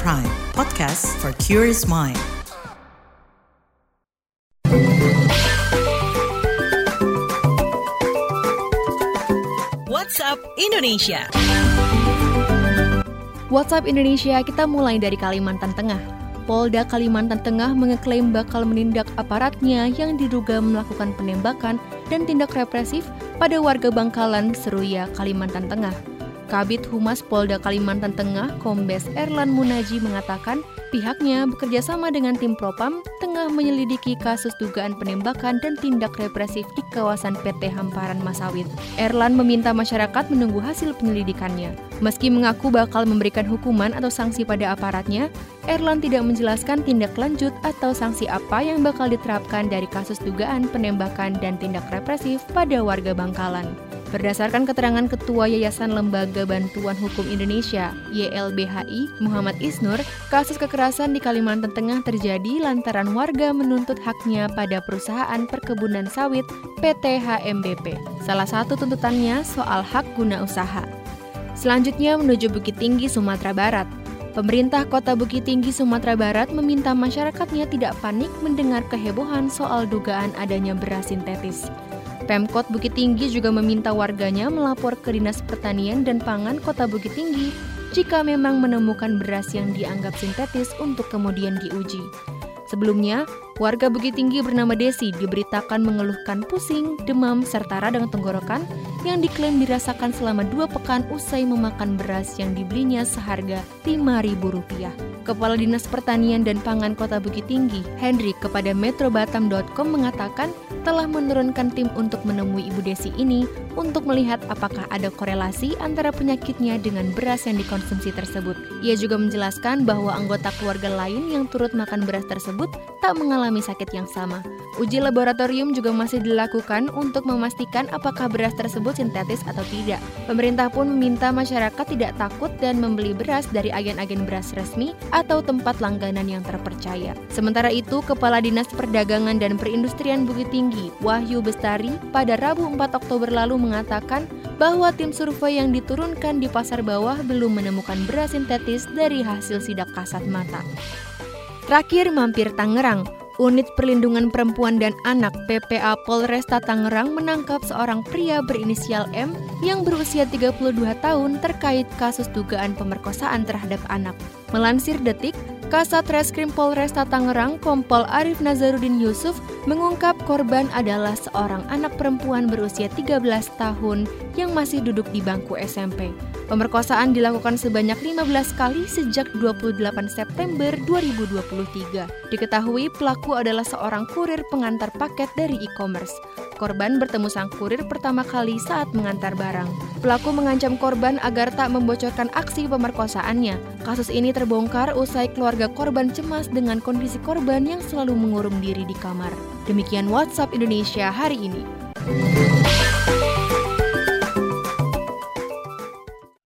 Prime, podcast for curious mind. WhatsApp Indonesia. WhatsApp Indonesia kita mulai dari Kalimantan Tengah. Polda Kalimantan Tengah mengeklaim bakal menindak aparatnya yang diduga melakukan penembakan dan tindak represif pada warga Bangkalan, Seruya, Kalimantan Tengah. Kabit Humas Polda Kalimantan Tengah, Kombes Erlan Munaji mengatakan pihaknya bekerja sama dengan tim Propam tengah menyelidiki kasus dugaan penembakan dan tindak represif di kawasan PT Hamparan Masawit. Erlan meminta masyarakat menunggu hasil penyelidikannya. Meski mengaku bakal memberikan hukuman atau sanksi pada aparatnya, Erlan tidak menjelaskan tindak lanjut atau sanksi apa yang bakal diterapkan dari kasus dugaan penembakan dan tindak represif pada warga Bangkalan. Berdasarkan keterangan Ketua Yayasan Lembaga Bantuan Hukum Indonesia YLBHI Muhammad Isnur, kasus kekerasan di Kalimantan Tengah terjadi lantaran warga menuntut haknya pada perusahaan perkebunan sawit PT HMBP. Salah satu tuntutannya soal hak guna usaha. Selanjutnya menuju Bukit Tinggi, Sumatera Barat. Pemerintah Kota Bukit Tinggi, Sumatera Barat meminta masyarakatnya tidak panik mendengar kehebohan soal dugaan adanya beras sintetis. Pemkot Bukit Tinggi juga meminta warganya melapor ke Dinas Pertanian dan Pangan Kota Bukit Tinggi jika memang menemukan beras yang dianggap sintetis untuk kemudian diuji. Sebelumnya, warga Bukit Tinggi bernama Desi diberitakan mengeluhkan pusing, demam, serta radang tenggorokan yang diklaim dirasakan selama dua pekan usai memakan beras yang dibelinya seharga Rp5.000. Kepala Dinas Pertanian dan Pangan Kota Bukit Tinggi, Hendrik, kepada metrobatam.com mengatakan telah menurunkan tim untuk menemui Ibu Desi ini untuk melihat apakah ada korelasi antara penyakitnya dengan beras yang dikonsumsi tersebut. Ia juga menjelaskan bahwa anggota keluarga lain yang turut makan beras tersebut tak mengalami sakit yang sama. Uji laboratorium juga masih dilakukan untuk memastikan apakah beras tersebut sintetis atau tidak. Pemerintah pun meminta masyarakat tidak takut dan membeli beras dari agen-agen beras resmi atau tempat langganan yang terpercaya. Sementara itu, Kepala Dinas Perdagangan dan Perindustrian Bukit Tinggi Wahyu Bestari, pada Rabu 4 Oktober lalu mengatakan bahwa tim survei yang diturunkan di pasar bawah belum menemukan beras sintetis dari hasil sidak kasat mata. Terakhir mampir Tangerang, Unit Perlindungan Perempuan dan Anak PPA Polresta Tangerang menangkap seorang pria berinisial M yang berusia 32 tahun terkait kasus dugaan pemerkosaan terhadap anak. Melansir Detik, Kasat Reskrim Polresta Tangerang Kompol Arif Nazarudin Yusuf mengungkap korban adalah seorang anak perempuan berusia 13 tahun yang masih duduk di bangku SMP. Pemerkosaan dilakukan sebanyak 15 kali sejak 28 September 2023. Diketahui pelaku adalah seorang kurir pengantar paket dari e-commerce. Korban bertemu sang kurir pertama kali saat mengantar barang. Pelaku mengancam korban agar tak membocorkan aksi pemerkosaannya. Kasus ini terbongkar usai keluarga korban cemas dengan kondisi korban yang selalu mengurung diri di kamar. Demikian WhatsApp Indonesia hari ini.